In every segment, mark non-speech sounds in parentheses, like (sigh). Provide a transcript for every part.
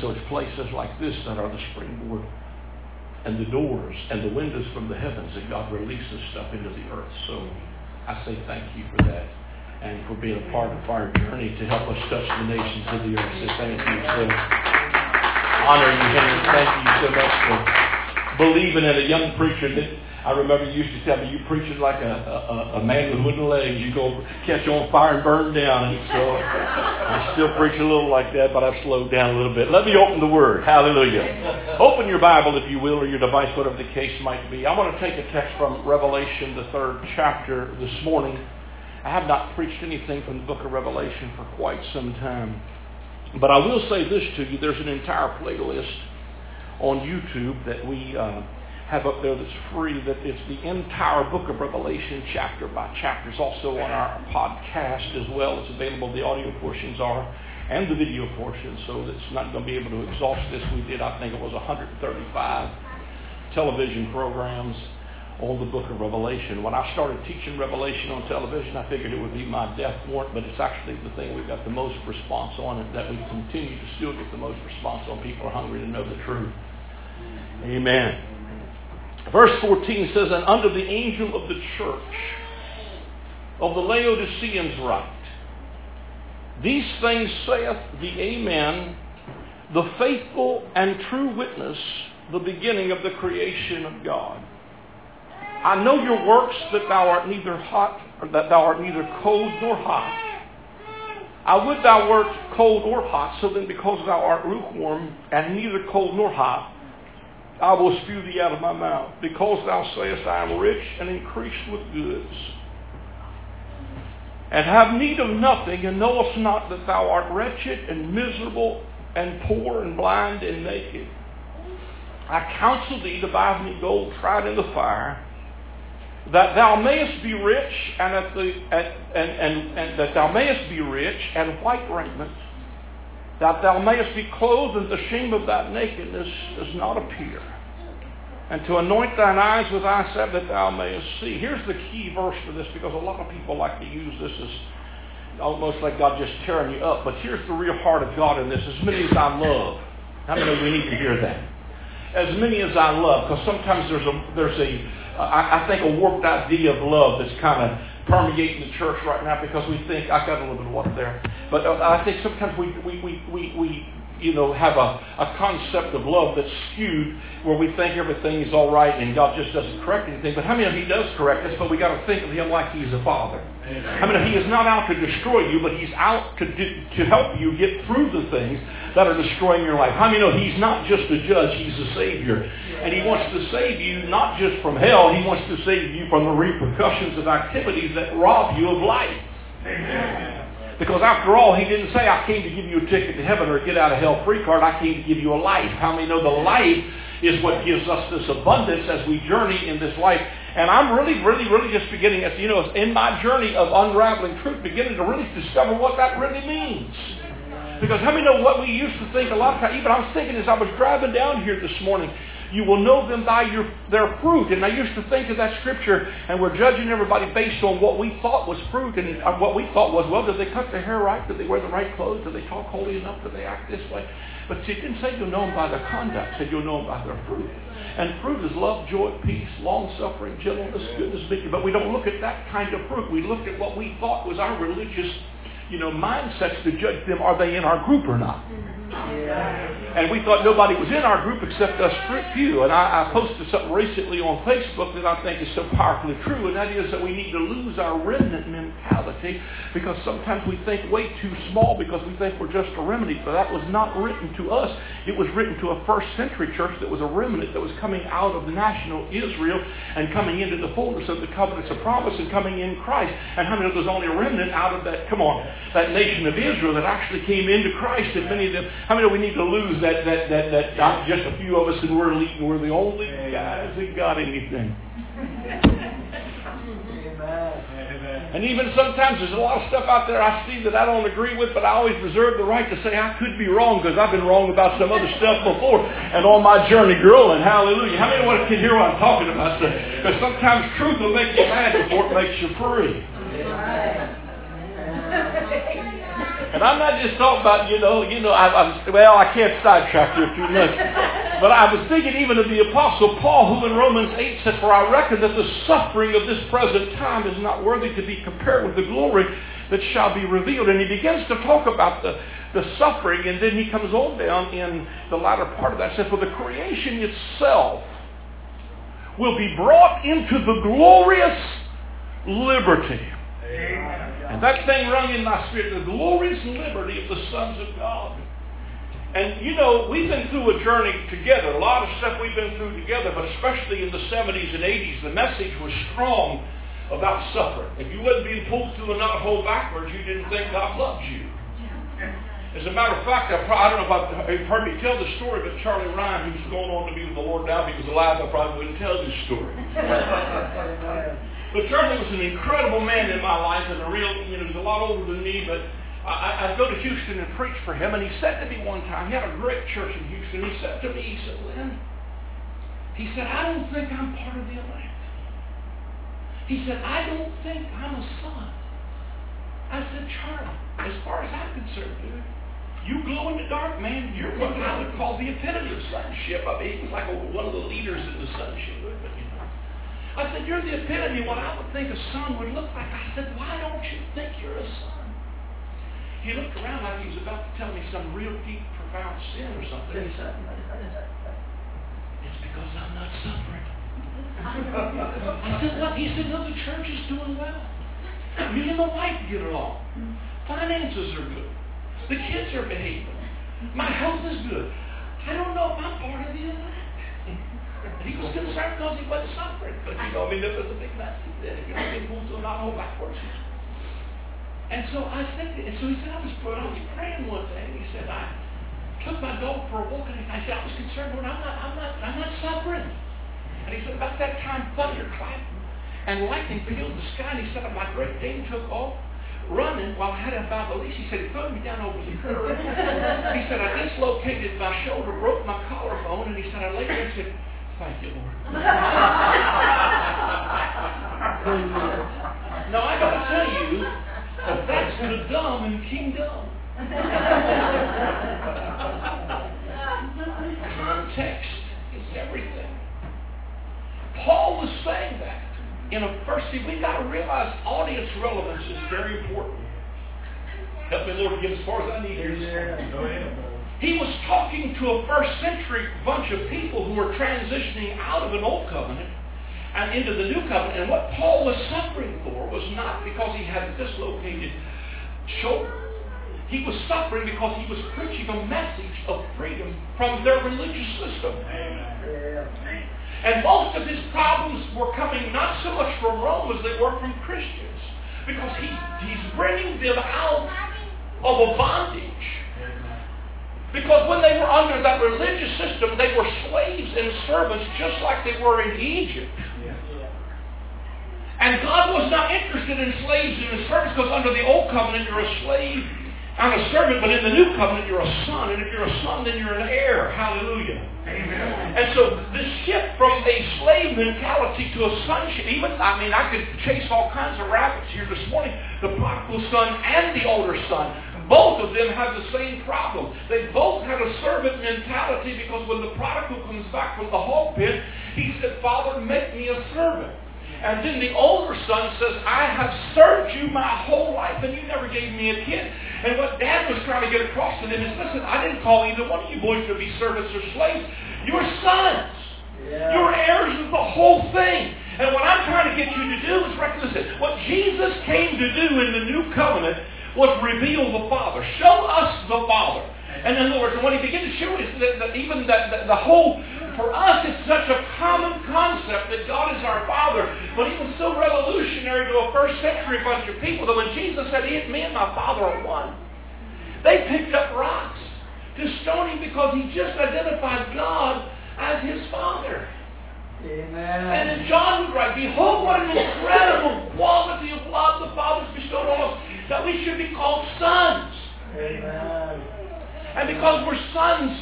So it's places like this that are the springboard and the doors and the windows from the heavens that God releases stuff into the earth. So I say thank you for that and for being a part of our journey to help us touch the nations of the earth. So thank you. So honor you, Henry. Thank you so much for believing in a young preacher that I remember you used to tell me you preaching like a, a, a man with wooden legs. You go catch on fire and burn down. And so I still preach a little like that, but I've slowed down a little bit. Let me open the Word. Hallelujah. Open your Bible, if you will, or your device, whatever the case might be. I want to take a text from Revelation, the third chapter, this morning. I have not preached anything from the book of Revelation for quite some time. But I will say this to you. There's an entire playlist on YouTube that we... Uh, have up there that's free that is the entire book of Revelation chapter by chapter. It's also on our podcast as well. It's available. The audio portions are and the video portions. So it's not going to be able to exhaust this. We did, I think it was 135 television programs on the book of Revelation. When I started teaching Revelation on television, I figured it would be my death warrant, but it's actually the thing we've got the most response on and that we continue to still get the most response on. People are hungry to know the truth. Amen. Verse 14 says, And under the angel of the church of the Laodiceans write, These things saith the Amen, the faithful and true witness, the beginning of the creation of God. I know your works that thou art neither hot, or that thou art neither cold nor hot. I would thou wert cold or hot, so then because thou art lukewarm and neither cold nor hot, I will spew thee out of my mouth, because thou sayest, I am rich and increased with goods, and have need of nothing, and knowest not that thou art wretched and miserable and poor and blind and naked. I counsel thee to buy me gold tried in the fire, that thou mayest be rich, and, at the, and, and, and, and that thou mayest be rich, and white raiment, that thou mayest be clothed, and the shame of thy nakedness does not appear. And to anoint thine eyes with eye salve that thou mayest see. Here's the key verse for this because a lot of people like to use this as almost like God just tearing you up. But here's the real heart of God in this. As many as I love. How many we need to hear that? As many as I love, because sometimes there's a there's a I, I think a warped idea of love that's kind of permeating the church right now because we think I got a little bit of water there, but I think sometimes we we we we, we you know, have a, a concept of love that's skewed where we think everything is all right and God just doesn't correct anything. But how many of He does correct us, but we got to think of Him like He's a Father. I mean, He is not out to destroy you, but He's out to, do, to help you get through the things that are destroying your life. How many know He's not just a judge, He's a Savior. And He wants to save you not just from hell, He wants to save you from the repercussions of activities that rob you of life. Amen. Because after all, he didn't say, I came to give you a ticket to heaven or get out of hell free card. I came to give you a life. How many know the life is what gives us this abundance as we journey in this life? And I'm really, really, really just beginning, as you know, in my journey of unraveling truth, beginning to really discover what that really means. Because how many know what we used to think a lot of times? Even I was thinking as I was driving down here this morning, you will know them by your, their fruit. And I used to think of that scripture, and we're judging everybody based on what we thought was fruit, and uh, what we thought was, well, did they cut their hair right? Did they wear the right clothes? Did they talk holy enough? Did they act this way? But it didn't say you'll know them by their conduct. Said you'll know them by their fruit. And fruit is love, joy, peace, long-suffering, gentleness, goodness, meekness. But we don't look at that kind of fruit. We look at what we thought was our religious you know, mindsets to judge them, are they in our group or not? And we thought nobody was in our group except us few. And I, I, posted something recently on Facebook that I think is so powerfully true, and that is that we need to lose our remnant mentality because sometimes we think way too small because we think we're just a remnant. But that was not written to us. It was written to a first century church that was a remnant that was coming out of national Israel and coming into the fullness of the covenants of promise and coming in Christ. And how many of was only a remnant out of that, come on, that nation of Israel that actually came into Christ and many of them how many know we need to lose that, that, that, that not just a few of us and we're elite and we're the only guys that got anything. And even sometimes there's a lot of stuff out there I see that I don't agree with, but I always reserve the right to say I could be wrong because I've been wrong about some other stuff before and on my journey growing. Hallelujah. How many of you can hear what I'm talking about? Because sometimes truth will make you mad before it makes you free. And I'm not just talking about, you know, you know, I, I'm, well, I can't sidetrack you too much. But I was thinking even of the Apostle Paul, who in Romans 8 said, For I reckon that the suffering of this present time is not worthy to be compared with the glory that shall be revealed. And he begins to talk about the, the suffering, and then he comes on down in the latter part of that. Says, For the creation itself will be brought into the glorious liberty. Amen. And that thing rung in my spirit, the glorious liberty of the sons of God. And you know, we've been through a journey together. A lot of stuff we've been through together, but especially in the 70s and 80s, the message was strong about suffering. If you wasn't being pulled through a knothole backwards, you didn't think God loved you. As a matter of fact, I, probably, I don't know if you've heard me tell the story, but Charlie Ryan, who's going on to be with the Lord now, if he was alive, I probably wouldn't tell this story. (laughs) but Charlie was an incredible man in my life, and a real, you know, he was a lot older than me, but I, I'd go to Houston and preach for him, and he said to me one time, he had a great church in Houston, he said to me, he said, Lynn, he said, I don't think I'm part of the elect. He said, I don't think I'm a son. I said, Charlie, as far as I'm concerned, dude, you glow in the dark, man. You're what I would call the epitome of sonship. I mean, he was like a, one of the leaders in the sonship. I said, you're the epitome of what I would think a son would look like. I said, why don't you think you're a son? He looked around like he was about to tell me some real deep, profound sin or something. He said, it's because I'm not suffering. I said, what? He said, no, the church is doing well. Me and the wife get along. Finances are good. The kids are behaving. My health is good. I don't know if I'm part of the elect. He was concerned because he wasn't suffering. But you know, I mean, it was a big message then. You know, he moved to not hold backwards. And so I said, and so he said, I was, I was praying one day, and he said, I took my dog for a walk, and I said, I was concerned, Lord, I'm not, I'm not, I'm not suffering. And he said, about that time, thunder clapped, and lightning peeled the sky, and he said, my great Dane took off, running while I had him by the leash. He said, he threw me down over the curb. (laughs) he said, I dislocated my shoulder, broke my collarbone, and he said, I laid there and said, thank you, Lord. (laughs) now, I got to tell you, that that's the dumb in kingdom. Context is everything. Paul was saying that in a first, see, we've got to realize audience relevance is very important. Help me, Lord, get as far as I need here. He was talking to a first century bunch of people who were transitioning out of an old covenant and into the new covenant. And what Paul was suffering for was not because he had a dislocated shoulder. He was suffering because he was preaching a message of freedom from their religious system. And most of his problems were coming not so much from Rome as they were from Christians. Because he, he's bringing them out of a bondage. Because when they were under that religious system, they were slaves and servants just like they were in Egypt. And God was not interested in slaves and in servants because under the old covenant you're a slave I'm a servant, but in the new covenant you're a son, and if you're a son, then you're an heir. Hallelujah. Amen. And so this shift from a slave mentality to a sonship, even, I mean, I could chase all kinds of rabbits here this morning. The prodigal son and the older son, both of them have the same problem. They both had a servant mentality because when the prodigal comes back from the hog pit, he said, Father, make me a servant. And then the older son says, I have served you my whole life and you never gave me a kid. And what dad was trying to get across to them is, listen, I didn't call either one of you boys to be servants or slaves. You're sons. Yeah. You're heirs of the whole thing. And what I'm trying to get you to do is recognize this. What Jesus came to do in the new covenant was reveal the Father. Show us the Father. And in other words, when he began to show us that, that even that, that the whole for us, it's such a common concept that God is our Father, but it was so revolutionary to a first century bunch of people that when Jesus said, he, me and my Father are one, they picked up rocks to stone him because he just identified God as his Father. Amen. And then John would write, Behold what an incredible quality of love the Father has bestowed on us, that we should be called sons. Amen. And because we're sons,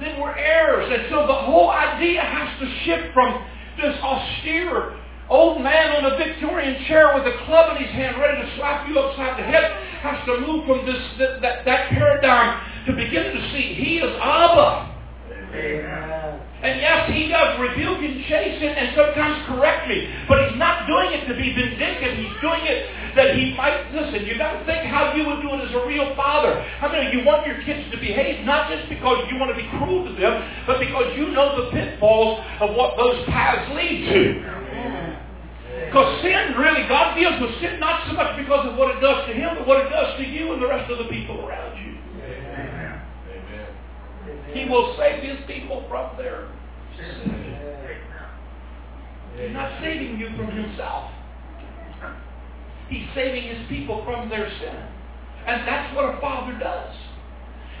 then we're heirs. And so the whole idea has to shift from this austere old man on a Victorian chair with a club in his hand ready to slap you upside the head has to move from this that, that, that paradigm to begin to see He is Abba. Amen. And yes, he does rebuke and chasten and sometimes correct me. But he's not doing it to be vindictive. He's doing it that he might, listen, you got to think how you would do it as a real father. How many you want your kids to behave not just because you want to be cruel to them, but because you know the pitfalls of what those paths lead to. Because sin, really, God deals with sin not so much because of what it does to him, but what it does to you and the rest of the people around you. He will save his people from their sin. He's not saving you from himself. He's saving his people from their sin. And that's what a father does.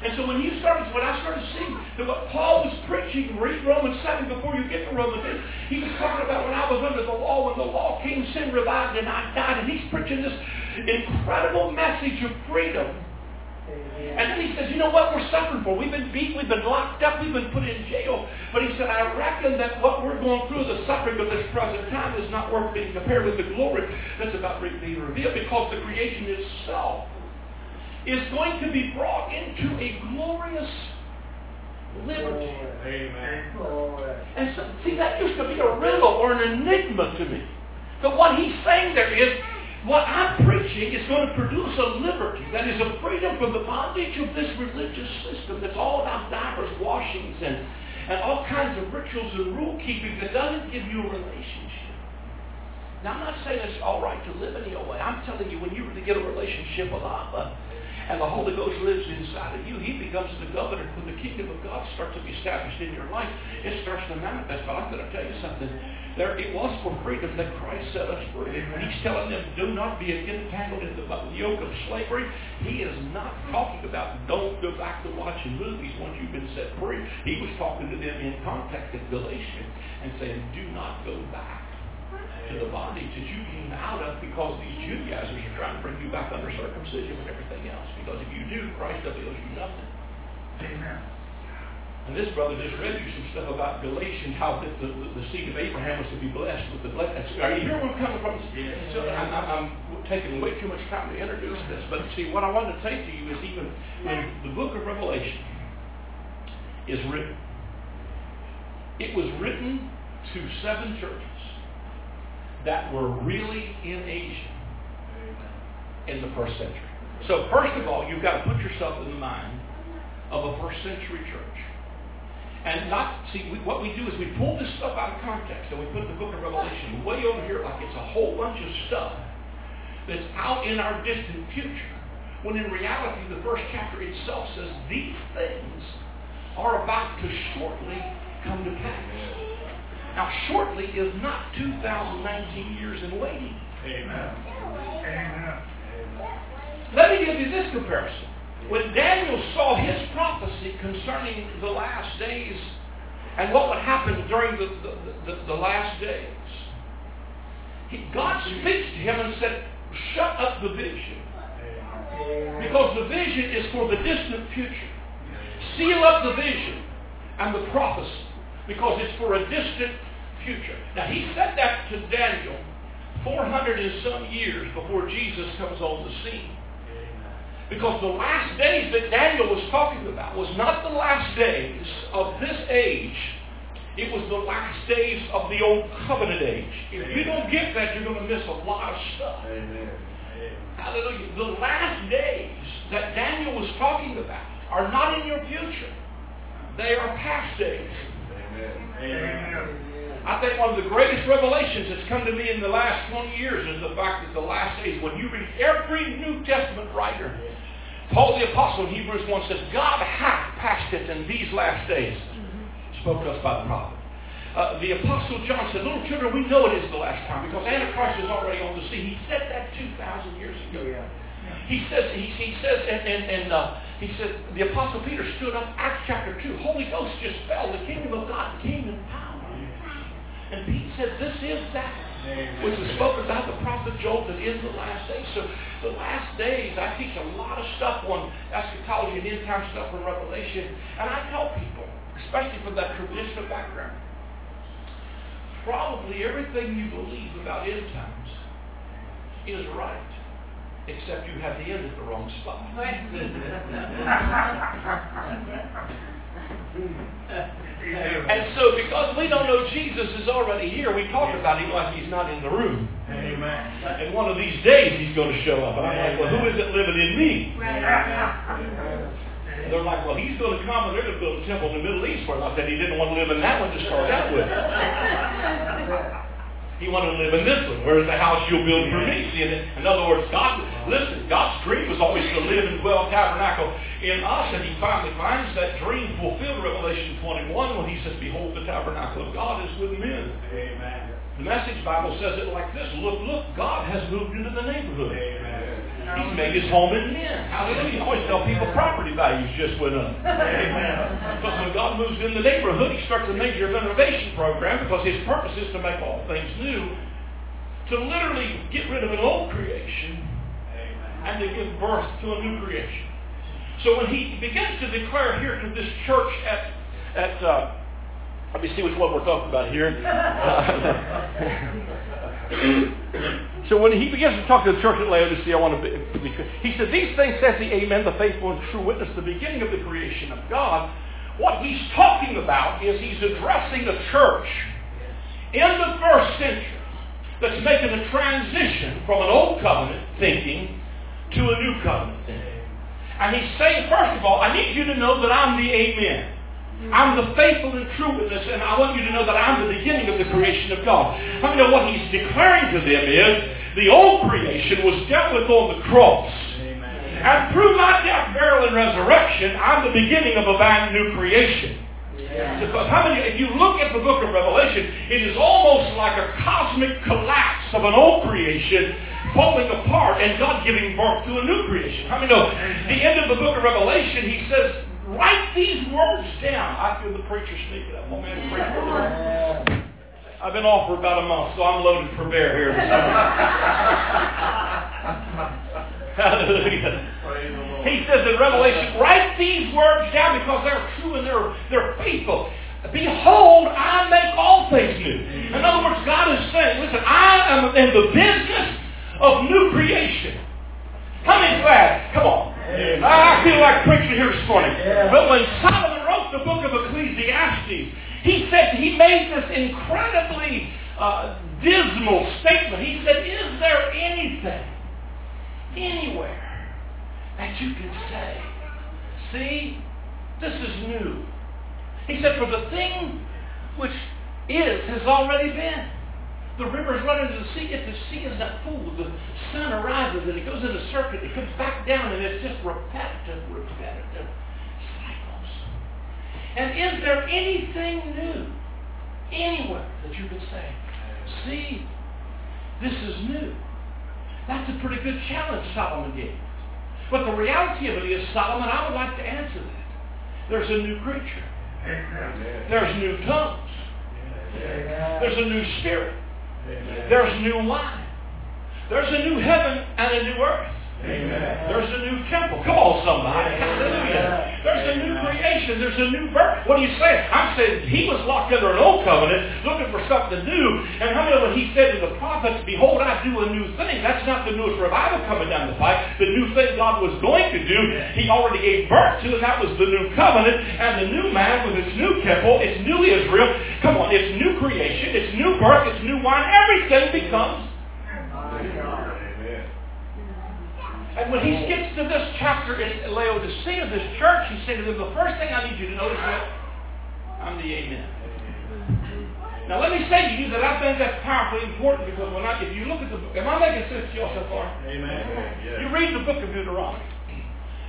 And so when you started, when I started seeing that what Paul was preaching, read Romans 7 before you get to Romans 8, he was talking about when I was under the law, when the law came, sin revived and I died. And he's preaching this incredible message of freedom and then he says, you know what we're suffering for? We've been beat, we've been locked up, we've been put in jail. But he said, I reckon that what we're going through, the suffering of this present time, is not worth being compared with the glory that's about to be revealed because the creation itself is going to be brought into a glorious liberty. Amen. And so, see, that used to be a riddle or an enigma to me. But what he's saying there is, what I'm preaching is going to produce a liberty that is a freedom from the bondage of this religious system that's all about divers washings and, and all kinds of rituals and rule keeping that doesn't give you a relationship. Now, I'm not saying it's all right to live any old way. I'm telling you, when you really get a relationship with Allah, and the Holy Ghost lives inside of you, He becomes the governor. When the kingdom of God starts to be established in your life, it starts to manifest. But I'm going to tell you something. There, it was for freedom that Christ set us free. When He's telling them, do not be entangled in the yoke of slavery, He is not talking about don't go back to watching movies once you've been set free. He was talking to them in context of Galatians and saying, do not go back to the bondage that you came out of because these Judaizers are trying to bring you back under circumcision and everything else. Because if you do, Christ avails you nothing. Amen. And this brother just read you some stuff about Galatians, how the, the, the seed of Abraham was to be blessed with the blessing. Are you hearing where I'm coming from? Yes. So I'm, I'm, taking way too much time to introduce this. But see, what I want to say to you is even when the book of Revelation is written, it was written to seven churches that were really in Asia in the first century. So first of all, you've got to put yourself in the mind of a first century church. And not, see, we, what we do is we pull this stuff out of context and we put the book of Revelation way over here like it's a whole bunch of stuff that's out in our distant future. When in reality, the first chapter itself says these things are about to shortly come to pass. Now, shortly is not 2019 years in waiting. Amen. Amen. Let me give you this comparison. When Daniel saw his prophecy concerning the last days and what would happen during the, the, the, the last days, he, God speaks to him and said, shut up the vision. Because the vision is for the distant future. Seal up the vision and the prophecy because it's for a distant future. Now he said that to Daniel 400 and some years before Jesus comes on the scene. Because the last days that Daniel was talking about was not the last days of this age. It was the last days of the old covenant age. If you don't get that, you're going to miss a lot of stuff. Amen. Hallelujah. The last days that Daniel was talking about are not in your future. They are past days. Amen. I think one of the greatest revelations that's come to me in the last 20 years is the fact that the last days, when you read every New Testament writer, Paul the Apostle in Hebrews 1 says, God hath passed it in these last days. Spoke to us by the prophet. Uh, the Apostle John said, little children, we know it is the last time because Antichrist is already on the scene. He said that 2,000 years ago. Yeah. He says, he, he says, and, and, and uh, he said, the Apostle Peter stood up, Acts chapter 2, Holy Ghost just fell. The kingdom of God came in power. And Pete said, this is that which was spoken about the prophet Joel that in the last days. So the last days, I teach a lot of stuff on eschatology and end time stuff from Revelation. And I tell people, especially from that traditional background, probably everything you believe about end times is right except you have the end at the wrong spot. (laughs) (laughs) (laughs) and so because we don't know Jesus is already here, we talk about him like he's not in the room. Amen. And one of these days he's going to show up. And I'm like, well, who is it living in me? And they're like, well, he's going to come and they're going to build a temple in the Middle East for him. I said he didn't want to live in that one to start out with. (laughs) He wanted to live in this one. Where's the house you'll build for me? See, in other words, God, listen, God's dream was always to live and dwell tabernacle in us, and he finally finds that dream fulfilled Revelation 21 when he says, Behold, the tabernacle of God is with men. Amen. The Message Bible says it like this. Look, look, God has moved into the neighborhood. Amen. He's made his home in men. Hallelujah. Always tell people property values just went up. Amen. Because when God moves in the neighborhood, he starts a major renovation program because his purpose is to make all things new. To literally get rid of an old creation and to give birth to a new creation. So when he begins to declare here to this church at, at uh, let me see which one we're talking about here. (laughs) (laughs) (coughs) so when he begins to talk to the church at Laodicea, I want to be, he said, these things says the Amen, the faithful and true witness, the beginning of the creation of God. What he's talking about is he's addressing a church in the first century that's making a transition from an old covenant thinking to a new covenant thinking. And he's saying, first of all, I need you to know that I'm the Amen. I'm the faithful and true witness, and I want you to know that I'm the beginning of the creation of God. I know what he's declaring to them is the old creation was dealt with on the cross. Amen. And through my death, burial, and resurrection, I'm the beginning of a brand new creation. Because how many, if you look at the book of Revelation, it is almost like a cosmic collapse of an old creation falling apart and God giving birth to a new creation. How many know? The end of the book of Revelation, he says, Write these words down. I feel the preacher one man preacher. I've been off for about a month, so I'm loaded for bear here this (laughs) Hallelujah. He says in Revelation, write these words down because they're true and they're, they're faithful. Behold, I make all things new. In other words, God is saying, listen, I am in the business of new creation. How many glad? Come on. I feel like preaching here this morning. But when Solomon wrote the book of Ecclesiastes, he said he made this incredibly uh, dismal statement. He said, is there anything, anywhere, that you can say, see, this is new. He said, for the thing which is has already been. The rivers run into the sea. If the sea is not full, the sun arises and it goes in a circuit. It comes back down and it's just repetitive, repetitive cycles. And is there anything new anywhere that you could say, see, this is new? That's a pretty good challenge Solomon gave. But the reality of it is, Solomon, I would like to answer that. There's a new creature. There's new tongues. There's a new spirit. There's new wine. There's a new heaven and a new earth. Amen. There's a new temple. Come on, somebody. Hallelujah. There's a new creation. There's a new birth. What are you saying? I'm saying he was locked under an old covenant looking for something new. And how many of when he said to the prophets, Behold, I do a new thing. That's not the newest revival coming down the pipe. The new thing God was going to do, he already gave birth to, and that was the new covenant. And the new man with its new temple, its new Israel. Come on, it's new creation, it's new birth, it's new wine. Everything becomes And when he gets to this chapter in Laodicea, this church, he said to them, the first thing I need you to notice is I'm the Amen. Now let me say to you that I think that's powerfully important because when I, if you look at the book, am I making sense to you all so far? Amen. You read the book of Deuteronomy.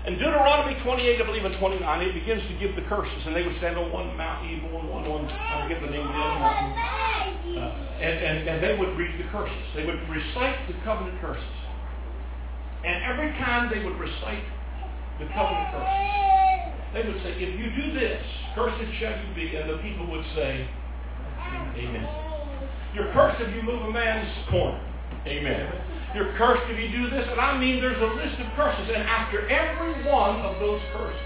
In Deuteronomy 28, I believe, and 29, it begins to give the curses, and they would stand on one Mount Ebal and one, one I forget the name of the other mountain. Uh, and, and, and they would read the curses. They would recite the covenant curses. And every time they would recite the covenant curses, they would say, if you do this, cursed shall you be. And the people would say, Amen. You're cursed if you move a man's corner. Amen. You're cursed if you do this. And I mean there's a list of curses. And after every one of those curses,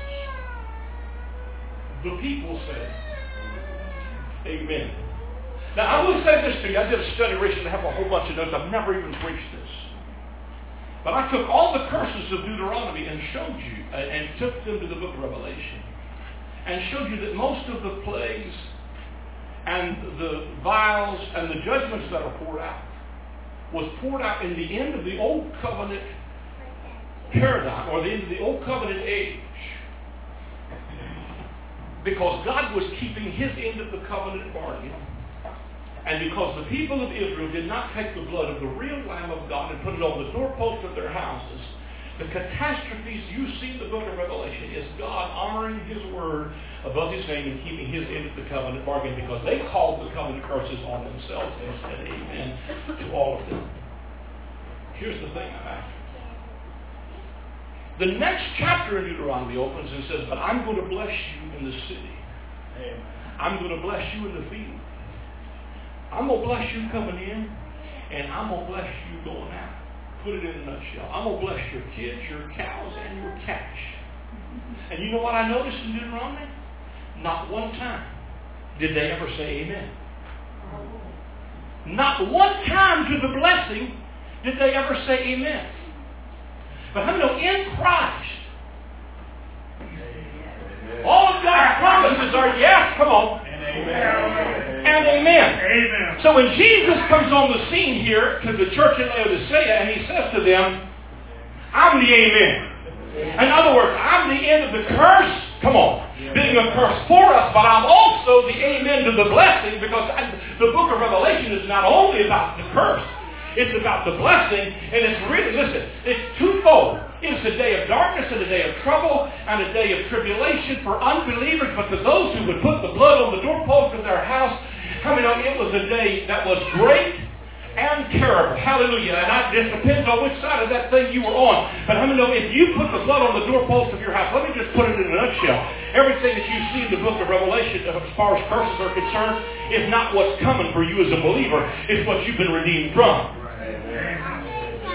the people say, Amen. Now I will say this to you. I did a study recently. I have a whole bunch of notes. I've never even preached this. But I took all the curses of Deuteronomy and showed you, uh, and took them to the book of Revelation, and showed you that most of the plagues and the vials and the judgments that are poured out was poured out in the end of the old covenant paradigm, or the end of the old covenant age. Because God was keeping his end of the covenant bargain and because the people of Israel did not take the blood of the real Lamb of God and put it on the doorpost of their houses, the catastrophes you see in the book of Revelation is God honoring his word above his name and keeping his end of the covenant bargain because they called the covenant curses on themselves and said amen to all of them. Here's the thing I'm after. The next chapter in Deuteronomy opens and says, But I'm going to bless you in the city. Amen. I'm going to bless you in the field. I'm going to bless you coming in, and I'm going to bless you going out. Put it in a nutshell. I'm going to bless your kids, your cows, and your cash. And you know what I noticed in Deuteronomy? Not one time did they ever say amen. Not one time to the blessing did they ever say amen. But how know in Christ, all of God's promises are yes, come on, amen and amen. Amen. So when Jesus comes on the scene here to the church in Laodicea and he says to them, I'm the amen. In other words, I'm the end of the curse. Come on. Being a curse for us, but I'm also the amen to the blessing because the book of Revelation is not only about the curse, it's about the blessing, and it's really, listen, it's twofold. It's a day of darkness and a day of trouble and a day of tribulation for unbelievers, but to those who would put the blood on the doorpost of their house I mean, it was a day that was great and terrible? Hallelujah. And I, it depends on which side of that thing you were on. But how many know if you put the blood on the doorpost of your house, let me just put it in a nutshell. Everything that you see in the book of Revelation uh, as far as curses are concerned is not what's coming for you as a believer. It's what you've been redeemed from.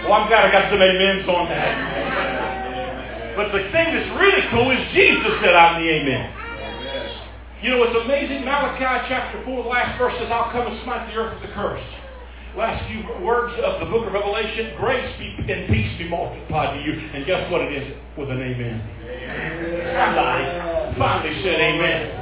Well, I'm glad I got some amens on that. But the thing that's really cool is Jesus said, I'm the amen. You know, it's amazing. Malachi chapter 4, the last verse says, I'll come and smite the earth with a curse. Last few words of the book of Revelation, grace be, and peace be multiplied to you. And guess what it is? With an amen. amen. Somebody finally said amen.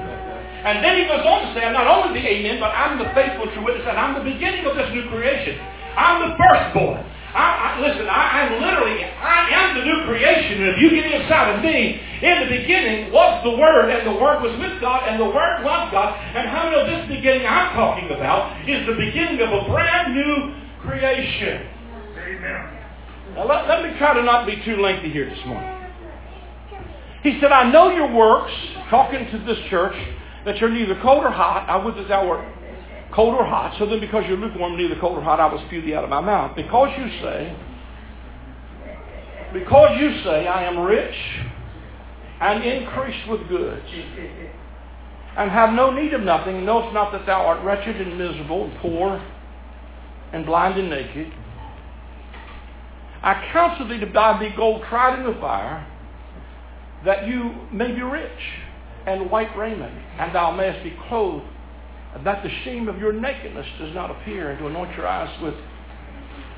And then he goes on to say, I'm not only the amen, but I'm the faithful true witness, and I'm the beginning of this new creation. I'm the firstborn. I, I, listen, I, am literally, I am the new creation. And if you get inside of me, in the beginning was the Word, and the Word was with God, and the Word was God. And how many of this beginning I'm talking about is the beginning of a brand new creation. Amen. Now let, let me try to not be too lengthy here this morning. He said, I know your works, talking to this church, that you're neither cold or hot. I would that thou wert cold or hot. So then because you're lukewarm, neither cold or hot, I will spew thee out of my mouth. Because you say, because you say, I am rich and increased with goods, and have no need of nothing, knowest not that thou art wretched and miserable and poor and blind and naked. I counsel thee to buy thee gold tried in the fire, that you may be rich, and white raiment, and thou mayest be clothed that the shame of your nakedness does not appear, and to anoint your eyes with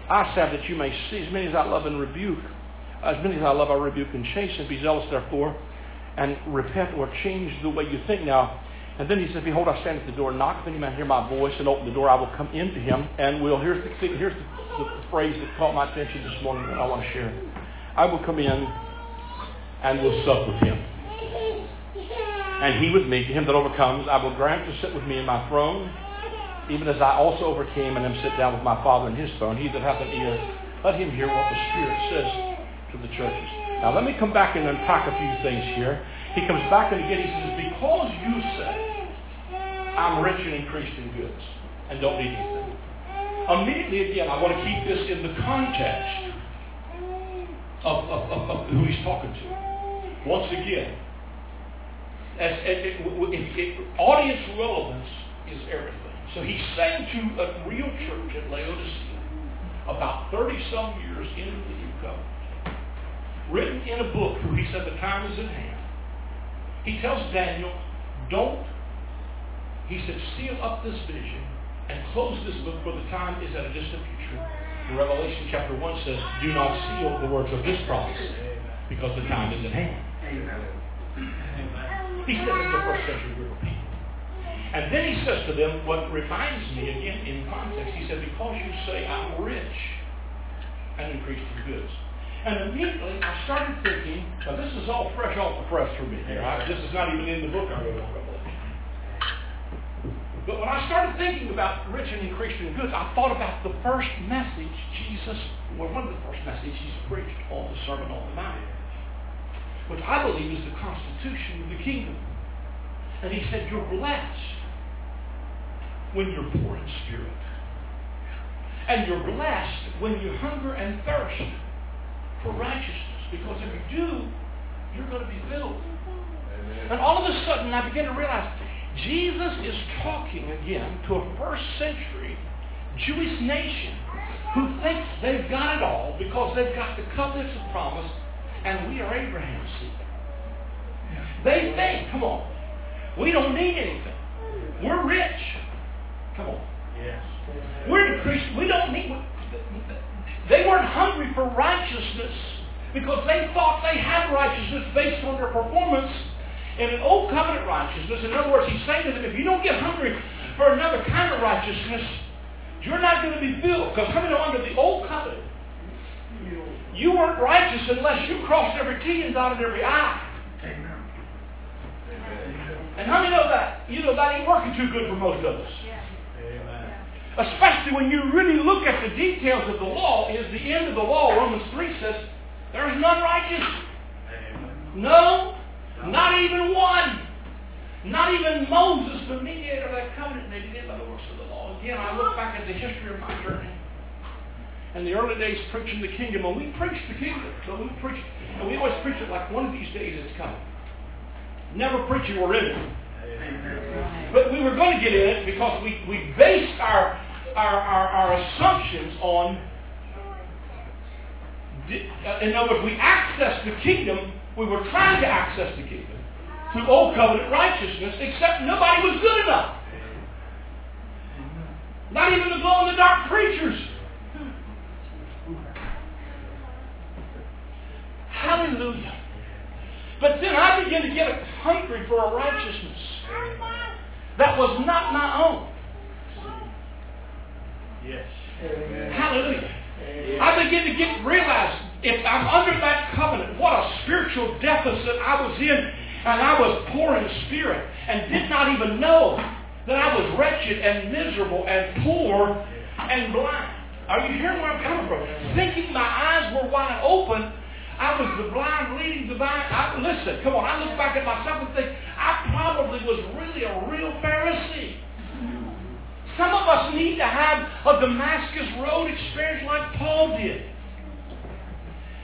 eye salve that you may see. As many as I love and rebuke, as many as I love I rebuke and chasten. Be zealous therefore, and repent or change the way you think. Now, and then he says, Behold, I stand at the door, knock. If any man hear my voice and open the door, I will come into him. And will, here's the, here's the, the phrase that caught my attention this morning that I want to share. I will come in and will sup with him and he with me. To him that overcomes, I will grant to sit with me in my throne, even as I also overcame and am sit down with my Father in his throne. He that hath an ear, let him hear what the Spirit says to the churches. Now let me come back and unpack a few things here. He comes back and again he says, Because you say, I'm rich and increased in goods, and don't need anything. Immediately again, I want to keep this in the context of, of, of, of who he's talking to. Once again, as, audience relevance is everything. So he's saying to a real church at Laodicea, about 30 some years into the new covenant, written in a book who he said the time is at hand. He tells Daniel, don't, he said, seal up this vision and close this book for the time is at a distant future. Revelation chapter 1 says, Do not seal the words of this prophecy because the time is at hand. He said to the first century group of people. And then he says to them what reminds me again in context. He said, Because you say I'm rich and increased in goods. And immediately I started thinking, now this is all fresh off the press for me here. I, this is not even in the book I wrote on. But when I started thinking about rich and increased in goods, I thought about the first message Jesus, well, one of the first messages Jesus preached on the Sermon on the Mount, which I believe is the constitution of the kingdom. And he said, you're blessed when you're poor in spirit. And you're blessed when you hunger and thirst for righteousness. Because if you do, you're going to be filled. Amen. And all of a sudden, I begin to realize Jesus is talking again to a first century Jewish nation who thinks they've got it all because they've got the covenants of promise and we are Abraham's seed. They think, come on, we don't need anything. We're rich. Come on. Yes. We're the Christian. We don't need. They weren't hungry for righteousness because they thought they had righteousness based on their performance in an old covenant righteousness. In other words, he's saying to them, if you don't get hungry for another kind of righteousness, you're not going to be filled. Because coming under the old covenant, you weren't righteous unless you crossed every T and dotted every I. Amen. And how many know that? You know that ain't working too good for most of us especially when you really look at the details of the law, is the end of the law, Romans 3 says, there is none righteous. No, not even one. Not even Moses, the mediator of that covenant, they did by the works of the law. Again, I look back at the history of my journey. And the early days preaching the kingdom, and we preached the kingdom. So we preached, and we always preach it like one of these days it's coming. Never preaching we're in it. But we were going to get in it because we, we based our, our, our, our assumptions on, uh, in other words, we accessed the kingdom, we were trying to access the kingdom through old covenant righteousness, except nobody was good enough. Not even the glow in the dark preachers. Hallelujah. But then I began to get hungry for a righteousness that was not my own. Yes. Hallelujah. I began to get realize if I'm under that covenant, what a spiritual deficit I was in, and I was poor in spirit, and did not even know that I was wretched and miserable and poor and blind. Are you hearing where I'm coming from? Thinking my eyes were wide open, I was the blind leading the blind. I, listen, come on. I look back at myself and think I probably was really a real Pharisee. Some of us need to have a Damascus Road experience like Paul did.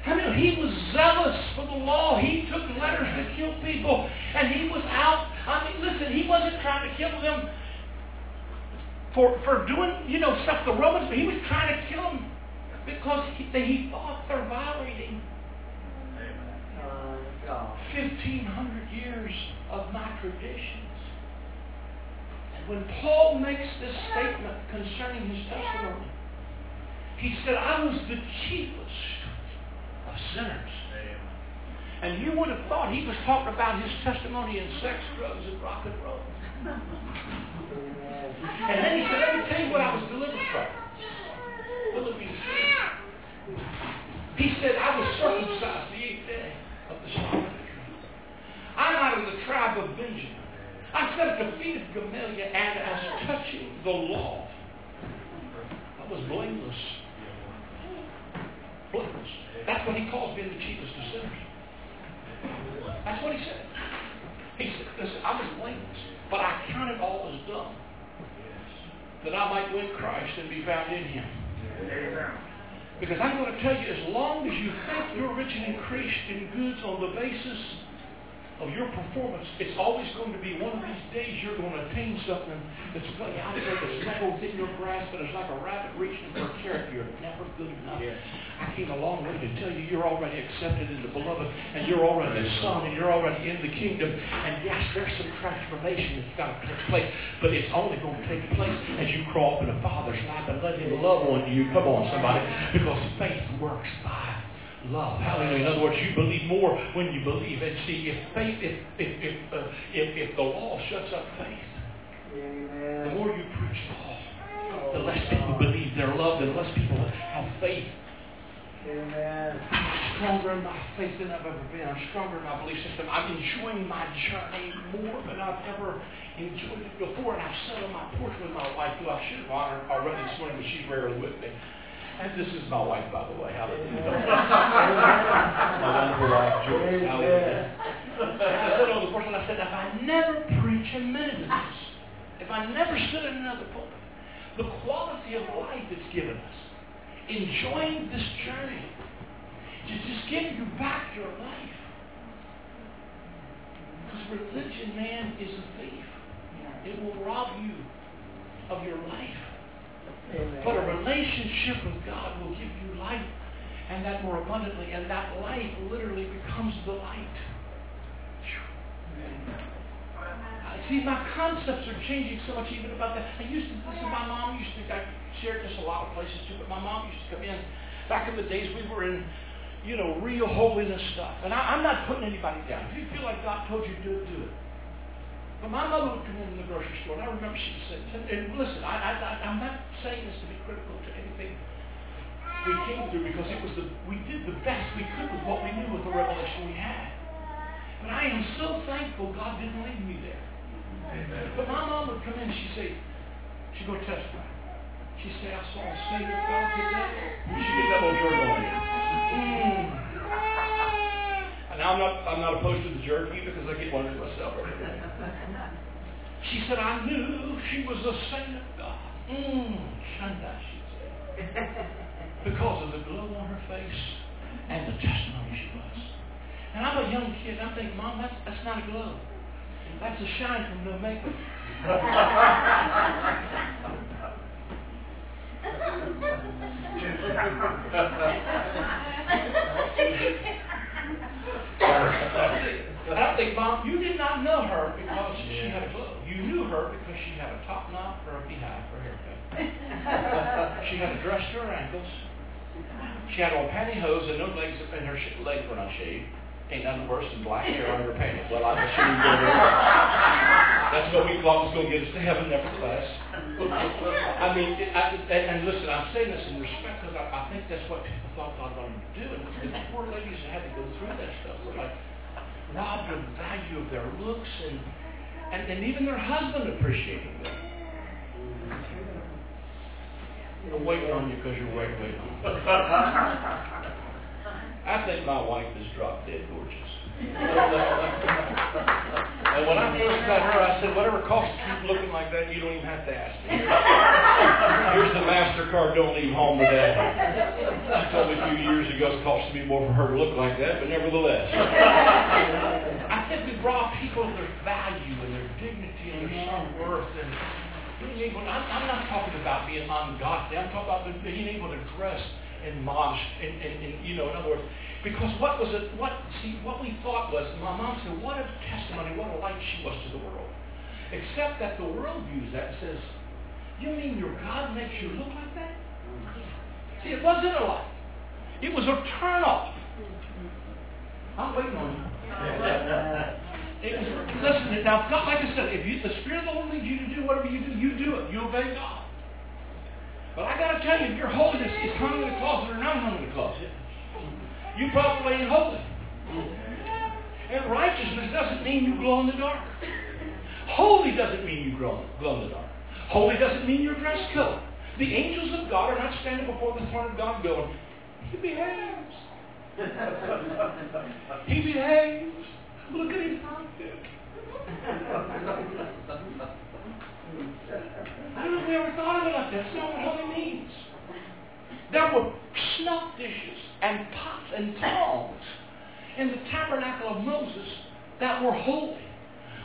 I mean, he was zealous for the law. He took letters to kill people, and he was out. I mean, listen, he wasn't trying to kill them for, for doing, you know, stuff the Romans, but he was trying to kill them because he, he thought they're violating 1,500 years of my traditions. And when Paul makes this statement concerning his testimony, he said, I was the chiefest of sinners. And you would have thought he was talking about his testimony in sex, drugs, and rock and roll. and then he said, let me tell you what I was delivered from. Philippians 3. He said, I was circumcised the eighth day I'm out of the tribe of Benjamin. I sat at the feet of Gamaliel, and as touching the law, I was blameless. Blameless. That's what he calls being the chiefest of sinners. That's what he said. He said, listen, I was blameless, but I counted all as dumb that I might win Christ and be found in him. Because I'm going to tell you, as long as you think you're rich and increased in goods on the basis of your performance, it's always going to be one of these days you're going to attain something that's way out there, that's never within your grasp, and it's like a rabbit reaching for a carrot. You're never good enough. I came a long way to tell you you're already accepted in the beloved, and you're already a son, and you're already in the kingdom. And yes, there's some transformation that's got to take place, but it's only going to take place as you crawl up in the Father's lap and let Him love on you. Come on, somebody, because faith works by love. Hallelujah. In other words, you believe more when you believe. And see, if faith, if if if uh, if, if the law shuts up faith, the more you preach law, the less people believe they're loved, and less people have faith. Amen. I'm stronger in my faith than I've ever been. I'm stronger in my belief system. I'm enjoying my journey more than I've ever enjoyed it before. And I've sat on my porch with my wife, who I should have honored already this morning, but she's rarely with me. And this is my wife, by the way. Hallelujah. (laughs) my wonderful wife, Joyce. Hallelujah. And I said on the porch, and I said, if I never preach a minute of this, if I never stood in another pulpit, the quality of life it's given us, enjoying this journey, to just give you back your life. Because religion, man, is a thief. It will rob you of your life. But a relationship with God will give you life, and that more abundantly, and that life literally becomes the light. See, my concepts are changing so much even about that. I used to listen, my mom used to, I shared this a lot of places too, but my mom used to come in, back in the days we were in, you know, real holiness stuff. And I, I'm not putting anybody down. If you feel like God told you to do it, do it. But my mother would come in the grocery store, and I remember she said, and listen, I, I, I'm not saying this to be critical to anything we came through because it was the, we did the best we could with what we knew with the revelation we had. But I am so thankful God didn't leave me there. But my mom would come in, she'd say, she'd go testify. She'd say, I saw a Savior God get that. She'd get that little jerk on you. Mm. And I'm not, I'm not opposed to the jerky because I get one for myself every day. She said, I knew she was a saint of God. Mmm, Shanda, she'd say. Because of the glow on her face and the testimony she was. And I'm a young kid. I'm thinking, Mom, that's, that's not a glow. That's a shine from no makeup. (laughs) (laughs) (laughs) And I think, Mom, you did not know her because she had a glow. You knew her because she had a top knot or a beehive for a haircut. (laughs) she had a dress to her ankles. She had on pantyhose and no legs, and her sh- legs were not shaved. Ain't nothing worse than black hair on her panties. Well, I'm assuming that's what we thought was going to get us to heaven, nevertheless. I mean, I, and, listen, I'm saying this in respect because I, I think that's what people thought God wanted to do. And the poor ladies that had to go through that stuff were like robbed of the value of their looks and, and, and even their husband appreciating them. I'm waiting on you because you're waiting. (laughs) I think my wife is drop dead gorgeous. (laughs) and when I first met her, I said, whatever costs to keep looking like that, you don't even have to ask me. (laughs) Here's the MasterCard, don't leave home today. She told me a few years ago it cost me more for her to look like that, but nevertheless. (laughs) I think we rob people of their value and their dignity and their self-worth and being able, I'm, I'm not talking about being ungodly. I'm talking about being able to dress in mosh, and, and, and, you know, in other words, because what was it, what, see, what we thought was, my mom said, what a testimony, what a light she was to the world. Except that the world views that and says, you mean your God makes you look like that? Mm-hmm. See, it wasn't a light. It was a turn off. I'm waiting on you. It was, listen, now, God, like I said, if you, the Spirit of the Lord leads you to do whatever you do, you do it. You obey God. But I got to tell you, if your holiness is hung in the closet or not hung in the closet, you probably ain't holy. And righteousness doesn't mean you glow in the dark. Holy doesn't mean you glow, glow in the dark. Holy doesn't mean your dress code. The angels of God are not standing before the throne of God going, He behaves. (laughs) he behaves. Look at his outfit. I don't know if ever thought of it like that. That's not what holy means. There were snuff dishes and pots and tongs in the tabernacle of Moses that were holy.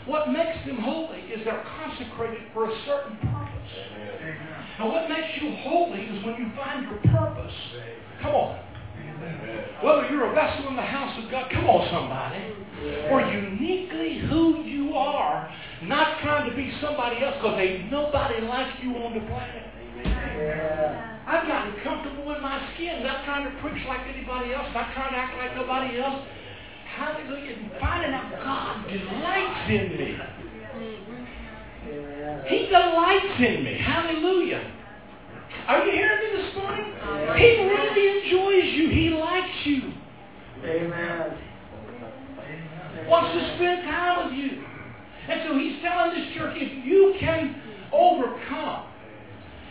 What makes them holy is they're consecrated for a certain purpose. And what makes you holy is when you find your purpose. Come on. Whether you're a vessel in the house of God, come on somebody, or uniquely who you are, not trying to be somebody else because ain't nobody like you on the planet. I've gotten comfortable in my skin, not trying to preach like anybody else, not trying to act like nobody else. Hallelujah. And finding out God delights in me. Mm-hmm. He delights in me. Hallelujah. Are you hearing me this morning? He really enjoys you. He likes you. Amen. Wants to spend time with you. And so he's telling this church, if you can overcome,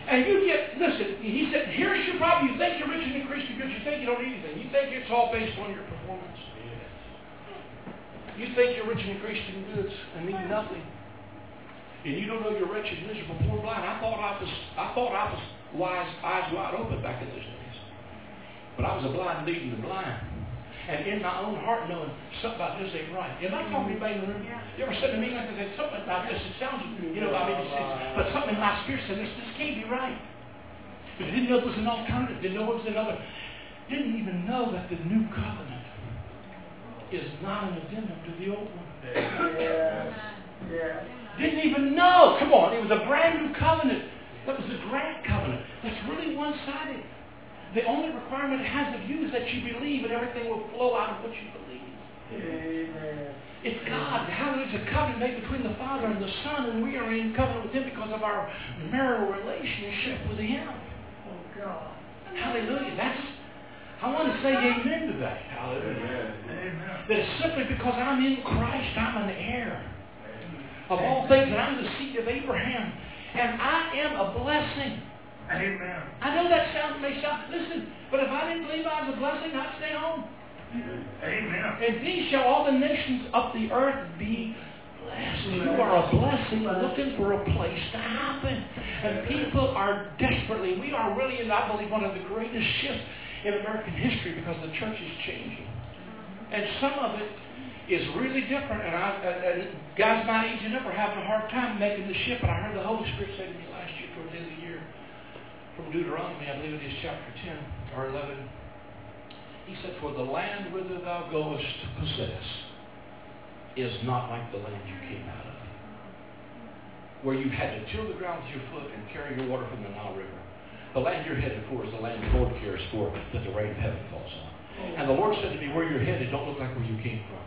and you get, listen, he said, here's your problem. You think you're rich and increased because you think you don't need anything. You think it's all based on your performance. You think you're rich and increased in goods and need nothing. And you don't know you're wretched, miserable, poor, blind. I thought I was, I thought I was wise, eyes wide open back in those days. But I was a blind leading the blind. And in my own heart knowing something about this ain't right. Am I talking to anybody in the room? You ever said to me like that, something about this, it sounds, you know, I mean, it's, it's, but something in my spirit said, this, this can't be right. But didn't know it was an alternative, didn't know it was another, didn't even know that the new covenant is not an addendum to the old one. Yes. Yes. Didn't even know. Come on, it was a brand new covenant. That was a grand covenant. That's really one-sided. The only requirement it has of you is that you believe and everything will flow out of what you believe. Amen. It's God. Hallelujah. It's a covenant made between the Father and the Son, and we are in covenant with Him because of our marital relationship with Him. Oh God. Hallelujah. That's I want to say amen to that. Hallelujah. Amen. That it's simply because I'm in Christ, I'm an heir of all things, and I'm the seed of Abraham. And I am a blessing. Amen. I know that sound may sound, listen, but if I didn't believe I was a blessing, I'd stay home. Amen. And these shall all the nations of the earth be blessed. You are a blessing looking for a place to happen. And people are desperately, we are really in, I believe, one of the greatest shifts in American history because the church is changing. And some of it is really different. And, I, and, and guys my age and up are having a hard time making the shift. And I heard the Holy Spirit say to me last year toward the end of the year from Deuteronomy, I believe it is chapter 10 or 11. He said, For the land whither thou goest to possess is not like the land you came out of, where you had to till the ground with your foot and carry your water from the Nile River. The land you're headed for is the land the Lord cares for, that the rain of heaven falls on. And the Lord said to me, Where you're headed don't look like where you came from.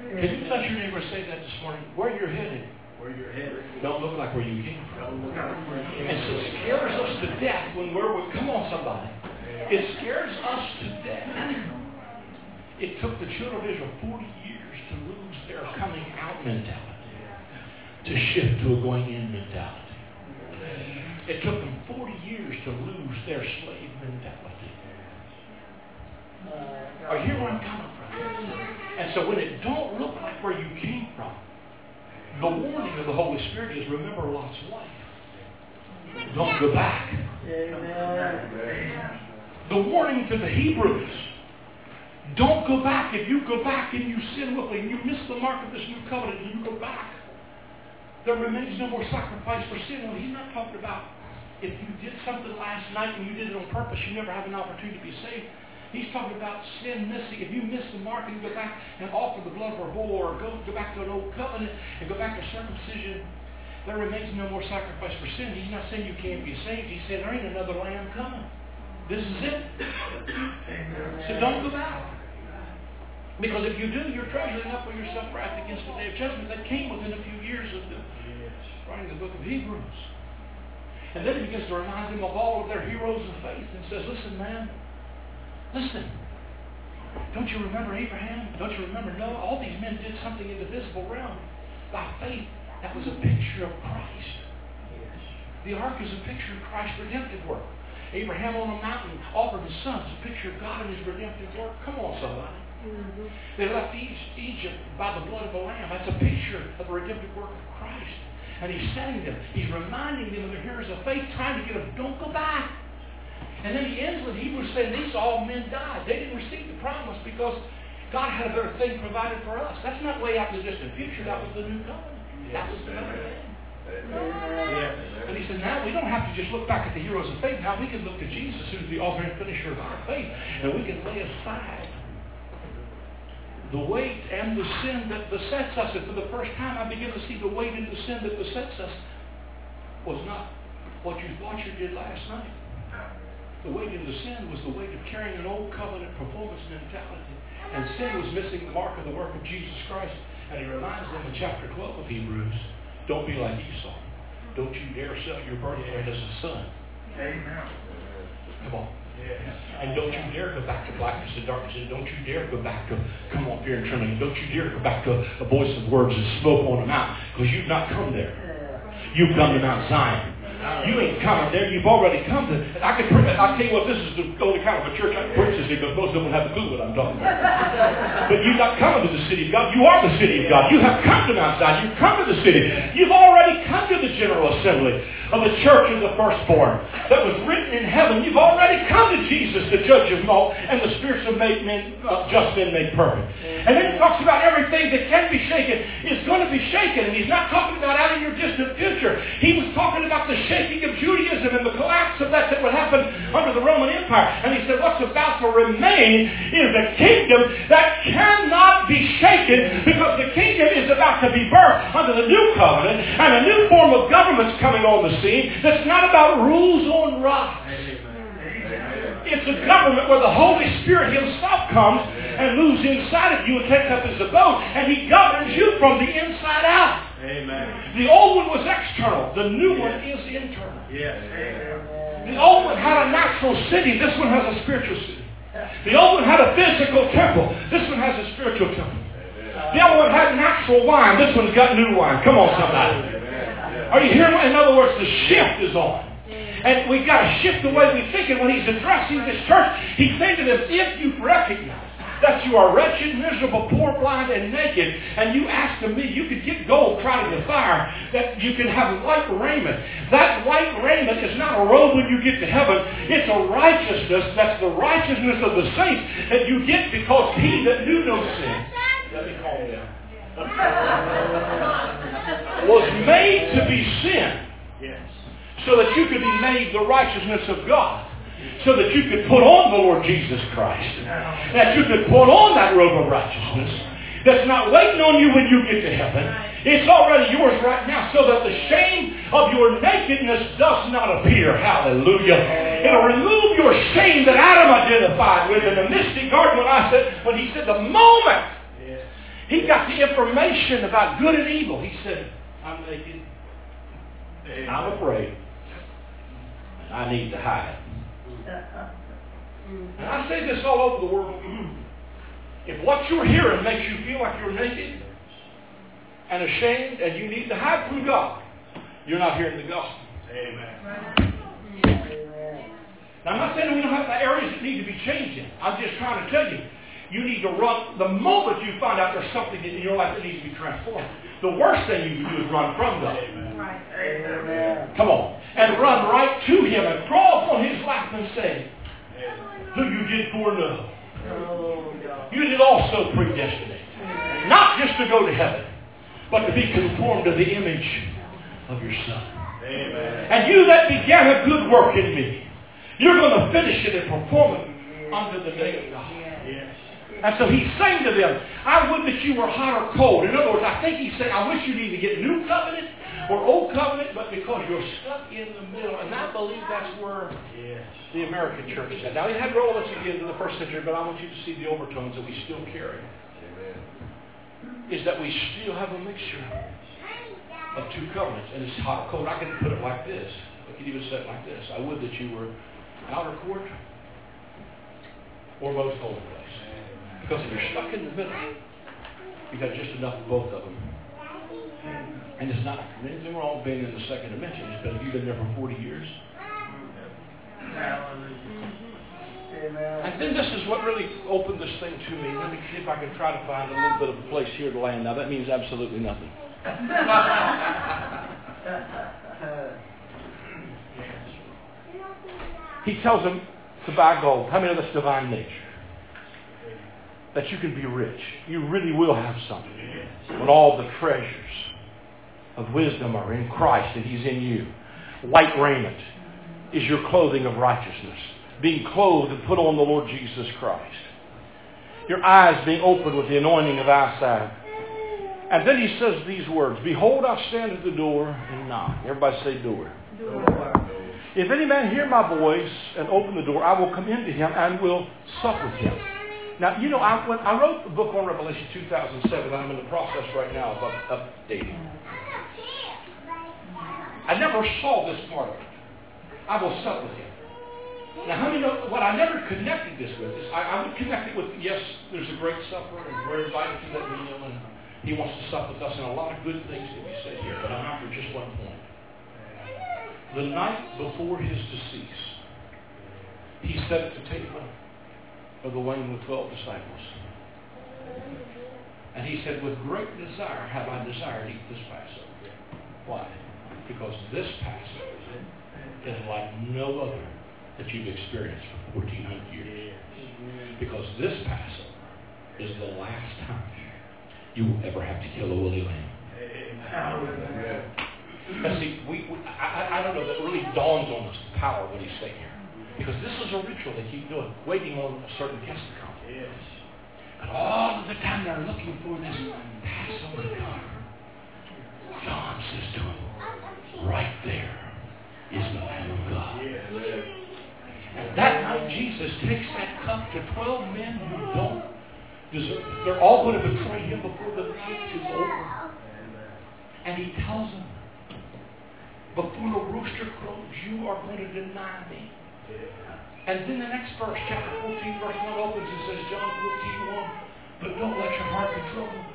Can you touch your neighbor and say that this morning? Where you're headed Where you're headed. don't look like where you came from. Like you And so it scares us to death when we're with, come on somebody. It scares us to death. It took the children of Israel 40 years to lose their coming out mentality, to shift to a going in mentality. It took them 40 years to lose their slave mentality. Uh, Are you hear where I'm coming from? And so when it don't look like where you came from, the warning of the Holy Spirit is remember Lot's wife. Don't go back. Amen. The warning to the Hebrews. Don't go back. If you go back and you sin willfully and you miss the mark of this new covenant and you go back, there remains no more sacrifice for sin. Well, he's not talking about if you did something last night and you did it on purpose, you never have an opportunity to be saved. He's talking about sin missing. If you miss the mark and you go back and offer the blood of a bull or go, go back to an old covenant and go back to circumcision, there remains no more sacrifice for sin. He's not saying you can't be saved. He said there ain't another lamb coming. This is it. So don't go back. Because if you do, you're treasuring up for yourself wrath against the day of judgment that came within a few years of the writing the book of Hebrews. And then he begins to remind them of all of their heroes of faith and says, listen, man, listen. Don't you remember Abraham? Don't you remember Noah? All these men did something in the visible realm. By faith, that was a picture of Christ. The ark is a picture of Christ's redemptive work. Abraham on a mountain offered his son. It's a picture of God and his redemptive work. Come on, somebody. They left Egypt by the blood of a lamb. That's a picture of the redemptive work of Christ. And he's setting them. He's reminding them of their heroes of faith, trying to get them, don't go back. And then he ends with Hebrews saying these all men died. They didn't receive the promise because God had a better thing provided for us. That's not way out in the distant future. That was the new covenant. That was the better thing. And he said, now we don't have to just look back at the heroes of faith. Now we can look to Jesus, who's the author and finisher of our faith, and we can lay aside the weight and the sin that besets us. And for the first time, I begin to see the weight and the sin that besets us was not what you thought you did last night. The weight the sin was the weight of carrying an old covenant performance mentality. And sin was missing the mark of the work of Jesus Christ. And he reminds them in chapter 12 of Hebrews, don't be like Esau. Don't you dare sell your birthright as a son. Amen. Come on. And don't you dare go back to blackness and darkness. And don't you dare go back to, come on, fear and trembling. Don't you dare go back to a voice of words and smoke on the mount. Because you've not come there. You've come to Mount Zion. You ain't coming there. You've already come to. I can. I tell you what. This is the only kind of a church I can preach this because most of them have a clue what I'm talking about. But you're not coming to the city of God. You are the city of God. You have come to Mount Zion. You've come to the city. You've already come to the general assembly of the church of the firstborn that was written in heaven. You've already come to Jesus, the judge of all, and the spirits of made men, uh, just men made perfect. And then he talks about everything that can be shaken is going to be shaken. And he's not talking about out in your distant future. He was talking about the shaking of Judaism and the collapse of that that would happen under the Roman Empire. And he said, what's about to remain is a kingdom that cannot be shaken because the kingdom is about to be birthed under the new covenant and a new form of government's coming on the scene that's not about rules on rocks. It's a government where the Holy Spirit himself comes and moves inside of you and takes up his abode and he governs you from the inside out. Amen. The old one was external. The new one is internal. Yes. The old one had a natural city. This one has a spiritual city. The old one had a physical temple. This one has a spiritual temple. The other one had natural wine. This one's got new wine. Come on, somebody. Are you hearing? In other words, the shift is on. And we've got to shift the way we think. And when he's addressing this church, he's saying to them, if you recognize that you are wretched, miserable, poor, blind, and naked, and you ask of me, you could get gold tried in the fire, that you can have white raiment. That white raiment is not a robe when you get to heaven. It's a righteousness. That's the righteousness of the saints that you get because he that knew no sin. Let me calm down. was made to be sin Yes. so that you could be made the righteousness of God. So that you could put on the Lord Jesus Christ. That you could put on that robe of righteousness. That's not waiting on you when you get to heaven. It's already yours right now so that the shame of your nakedness does not appear. Hallelujah. It'll remove your shame that Adam identified with in the mystic garden when I said, when he said the moment. He got the information about good and evil, he said, I'm naked. I'm afraid. I need to hide. Uh-huh. And I say this all over the world. if what you're hearing makes you feel like you're naked and ashamed and you need to hide from God, you're not hearing the gospel. Amen. Now, I'm not saying we don't have areas that need to be changing. I'm just trying to tell you, you need to run, the moment you find out there's something in your life that needs to be transformed, the worst thing you can do is run from God. Amen. Come on. And run right to him and crawl upon his lap and say, who you did foreknow. You did also predestinate. Not just to go to heaven, but to be conformed to the image of your Son. Amen. And you that began a good work in me, you're going to finish it and perform it under the day of God. Yes. And so he's saying to them, I would that you were hot or cold. In other words, I think he's saying, I wish you'd either get new covenant or old covenant, but because you're stuck in the middle. And I believe that's where the American church is at. Now, it had relevance again to the first century, but I want you to see the overtones that we still carry. Amen. Is that we still have a mixture of two covenants. And it's hot or cold. I can put it like this. I could even say it like this. I would that you were outer court or most holy place. Because if you're stuck in the middle, you got just enough of both of them. And it's not anything wrong being in the second dimension. It's been, you've been there for 40 years. And then this is what really opened this thing to me. Let me see if I can try to find a little bit of a place here to land. Now, that means absolutely nothing. (laughs) He tells them to buy gold. How many of that's divine nature? That you can be rich. You really will have something. When all the treasures of wisdom are in Christ and He's in you. White raiment is your clothing of righteousness. Being clothed and put on the Lord Jesus Christ. Your eyes being opened with the anointing of eyesight. And then he says these words, Behold, I stand at the door and knock. Everybody say door. If any man hear my voice and open the door, I will come into him and will sup with him. Now, you know, I, when I wrote the book on Revelation 2007, I'm in the process right now of updating. I never saw this part of it. I will sup with him. Now, how many know what I never connected this with is I, I would connect it with, yes, there's a great supper, and we're invited to that meal, and he wants to sup with us, and a lot of good things that we said here, but I'm after just one point. The night before his decease, he at the table of the wine with twelve disciples. And he said, with great desire have I desired to eat this Passover. Why? Because this Passover is like no other that you've experienced for 1,400 years. Because this Passover is the last time you will ever have to kill a woolly lamb. Now see, we, we I, I don't know, that really dawns on us the power of what he's saying here. Because this is a ritual they keep doing, waiting on a certain guest to come. Yes. And all of the time they're looking for this Passover lamb. John says to him, right there is the Lamb of God. Yes. And that night Jesus takes that cup to 12 men who don't deserve They're all going to betray him before the night is over. And he tells them, before the rooster crows, you are going to deny me. And then the next verse, chapter 14, verse 1 opens and says, John 14, 1, but don't let your heart be troubled.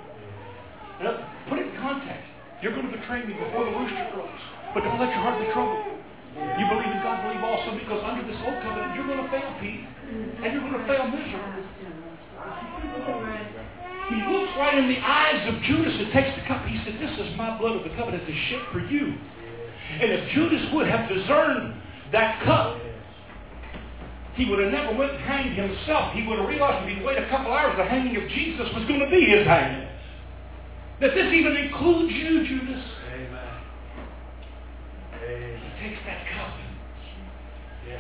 Now, put it in context. You're going to betray me before the rooster crows, but don't let your heart be troubled. You believe in God, believe also, because under this old covenant, you're going to fail, Pete. And you're going to fail miserably. He looks right in the eyes of Judas and takes the cup. He said, This is my blood of the covenant to shed for you. And if Judas would have discerned that cup, he would have never went and hanged himself. He would have realized if he'd wait a couple hours, the hanging of Jesus was going to be his hanging. That this even includes you, Judas. Amen. He takes that cup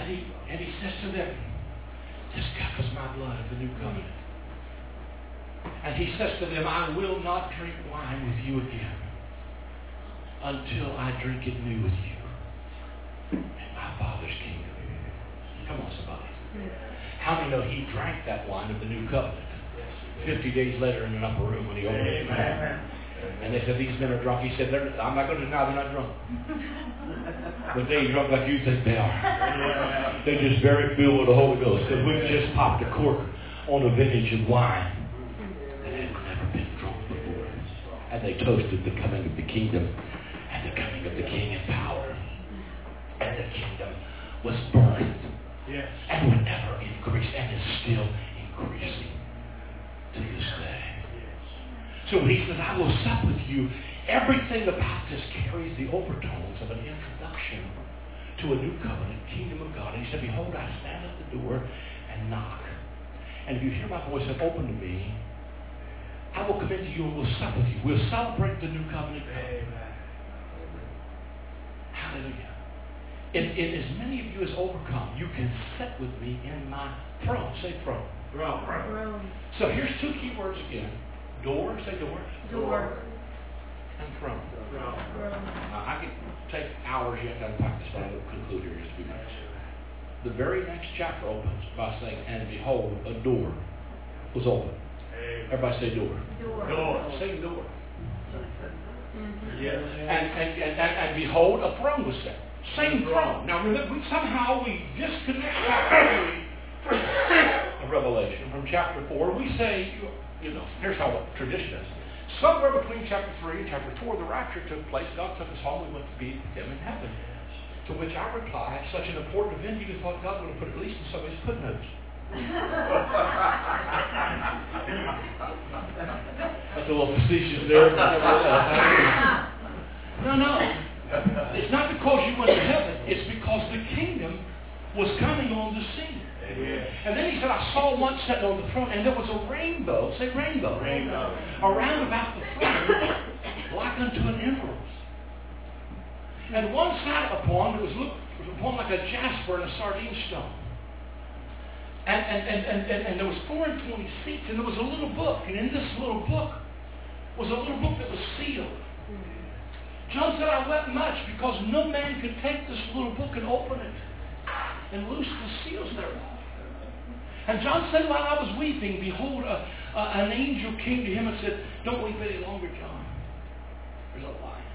and he, and he says to them, This cup is my blood of the new covenant. And he says to them, I will not drink wine with you again until I drink it new with you in my Father's kingdom. Come on, somebody. How many know he drank that wine of the new covenant? Fifty days later in an upper room when he opened it. And they said, these men are drunk. He said, I'm not going to deny they're not drunk. (laughs) But they ain't drunk like you think they are. They're just very filled with the Holy Ghost. Because we've just popped a cork on a vintage of wine that had never been drunk before. And they toasted the coming of the kingdom and the coming of the king in power. And the kingdom was birthed Yes. and would ever increase and is still increasing to this day. So when he says, I will sup with you, everything about this carries the overtones of an introduction to a new covenant, kingdom of God. And he said, Behold, I stand at the door and knock. And if you hear my voice and open to me, I will come into you and we'll sup with you. We'll celebrate the new covenant. Amen. Hallelujah. In, in as many of you as overcome, you can sit with me in my throne. Say throne. Throne. throne. So here's two key words again. Door, say door, Door. and throne. Throne. Now, I could take hours yet to unpack this, but I will conclude here in just a few minutes. The very next chapter opens by saying, and behold, a door was open. Everybody say door. Door. Door. Say door. Mhm. Yes. And, and, and, and, and behold, a throne was set. Same throne. Now remember, we, somehow we disconnect chapter (laughs) 3 of Revelation from chapter 4. We say, you know, here's how tradition is. Somewhere between chapter 3 and chapter 4, the rapture took place. God took us home. We went to be with him in heaven. To which I reply, such an important event, you thought God would have put at least in somebody's footnotes. (laughs) That's a little facetious there. (laughs) no, no. It's not because you went to heaven. It's because the kingdom was coming on the scene. Amen. And then he said, I saw one sitting on the throne, and there was a rainbow, say rainbow, Rainbow. around about the throne, like unto an emerald. And one side upon it was looked was upon like a jasper and a sardine stone. And, and, and, and, and, and there was four and twenty seats, and there was a little book, and in this little book was a little book that was sealed. John said, I wept much because no man could take this little book and open it and loose the seals thereof. And John said, while I was weeping, behold, a, a, an angel came to him and said, Don't weep any longer, John. There's a lion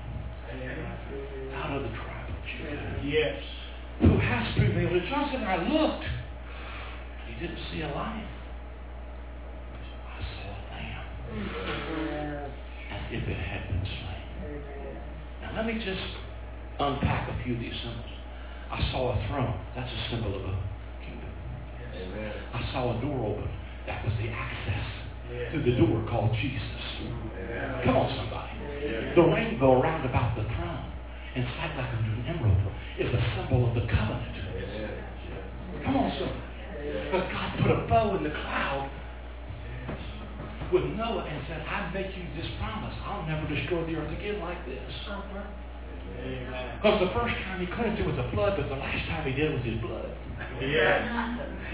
out of the tribe of Judah Yes. who has prevailed. And John said, I looked. He didn't see a lion. I saw a lamb as if it had been slain. Let me just unpack a few of these symbols. I saw a throne. That's a symbol of a kingdom. Amen. I saw a door open. That was the access to the door called Jesus. Come on, somebody. Yes. The rainbow round about the throne, inside like an emerald, is a symbol of the covenant. Come on, somebody. But God put a bow in the cloud with Noah and said, I make you this promise. I'll never destroy the earth again like this. Amen. Because the first time he cleansed it with the blood, but the last time he did it was his blood. Yes.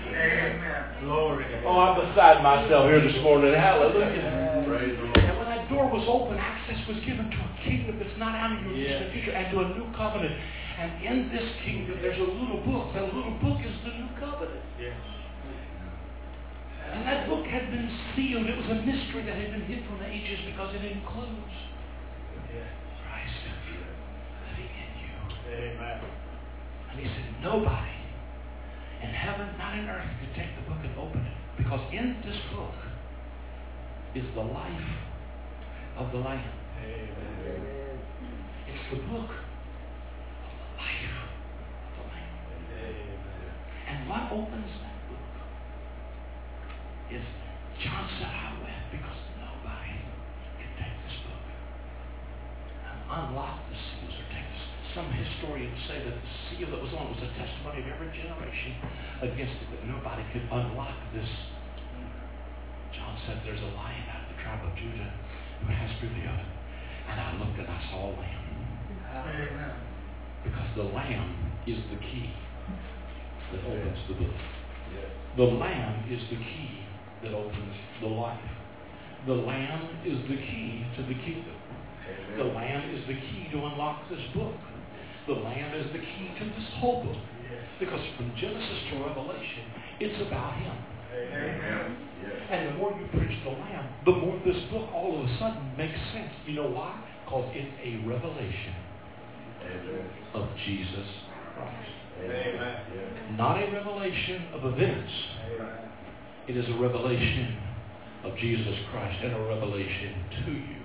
Amen. Glory. Oh, I'm beside myself here this morning. Hallelujah. Praise the Lord. And when that door was open, access was given to a kingdom that's not out of your Yes. future and to a new covenant. And in this kingdom, there's a little book. That little book is the new covenant. Yes. And that book had been sealed. It was a mystery that had been hid from the ages because it includes. Christ living in you. Amen. And he said, nobody in heaven, not in earth, could take the book and open it. Because in this book is the life of the Lamb. Amen. It's the book of the life of the Lamb. Amen. And what opens is John said, I wept because nobody can take this book and unlock the seals or take this. Some historians say that the seal that was on was a testimony of every generation against it, that nobody could unlock this. John said, There's a lion out of the tribe of Judah who has prevailed. And I looked and I saw a lamb. Amen. Because the lamb is the key that opens the book. The lamb is the key that opens the life. The lamb is the key to the kingdom. The lamb is the key to unlock this book. The lamb is the key to this whole book. Yes. Because from Genesis to Revelation, it's about him. Amen. Amen. Yes. And the more you preach the lamb, the more this book all of a sudden makes sense. You know why? Because it's a revelation Amen. of Jesus Christ. Amen. Not a revelation of events. Amen. It is a revelation of Jesus Christ, and a revelation to you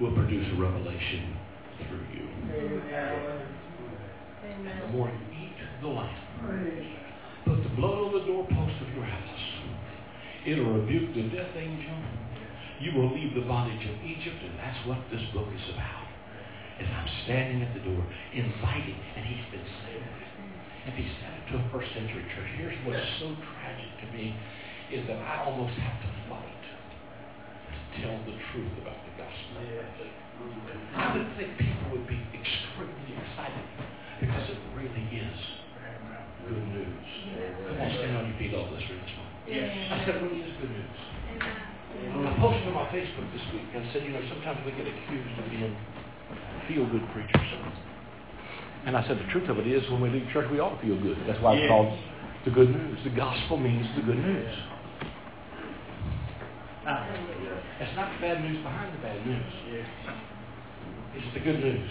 will produce a revelation through you. Amen. The more you eat the lamb, put the blood on the doorpost of your house. It'll rebuke the death angel. You will leave the bondage of Egypt, and that's what this book is about. As I'm standing at the door, inviting, and he's been saved. If he said it to a first century church, here's what's so tragic to me is that I almost have to fight to tell the truth about the gospel. Yes. I would think people would be extremely excited because it really is good news. Come on, stand on your feet all this this morning. I said, it really is good news. I posted on my Facebook this week and said, you know, sometimes we get accused of being feel-good preachers. And I said, the truth of it is, when we leave church, we all feel good. That's why it's called the good news. The gospel means the good news. It's not the bad news behind the bad news. It's the good news.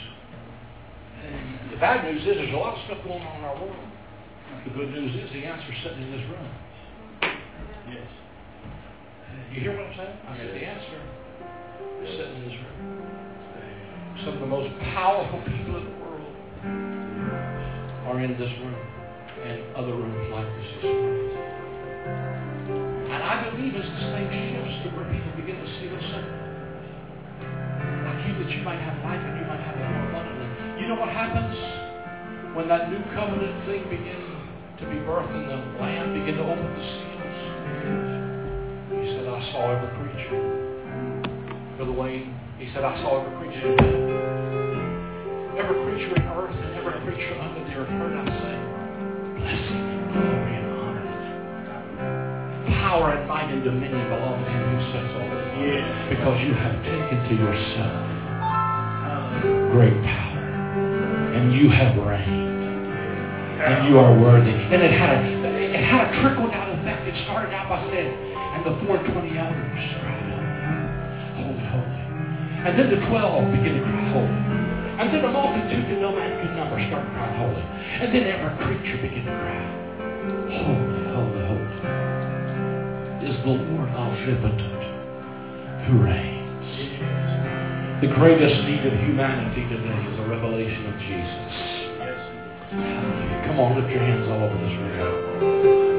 The bad news is there's a lot of stuff going on in our world. The good news is the answer's sitting in this room. Yes. You hear what I'm saying? I said the answer is sitting in this room. Some of the most powerful people in the world are in this room and other rooms like this this morning. And I believe as this thing shifts to where people begin to see center. I came that you might have life and you might have it more abundantly. You know what happens when that new covenant thing begins to be birthed in the land began to open the seals, he said, I saw every creature. Brother Wayne, he said, I saw every creature. Every creature in earth and every creature under the earth heard I say, blessing glory and honor. Power and might and dominion belong to him who sets all this. Yes. Because you have taken to yourself great power. And you have reigned. And you are worthy. And it had a it had a trickle down effect. It started out by saying, and the four and twenty elders cried Holy, holy. And then the twelve began to cry holy. And then a multitude that no man could number started crying holy. And then every creature began to cry, Holy, holy, holy is the Lord omnipotent who reigns. The greatest need of humanity today is a revelation of Jesus. Come on, lift your hands all over this room.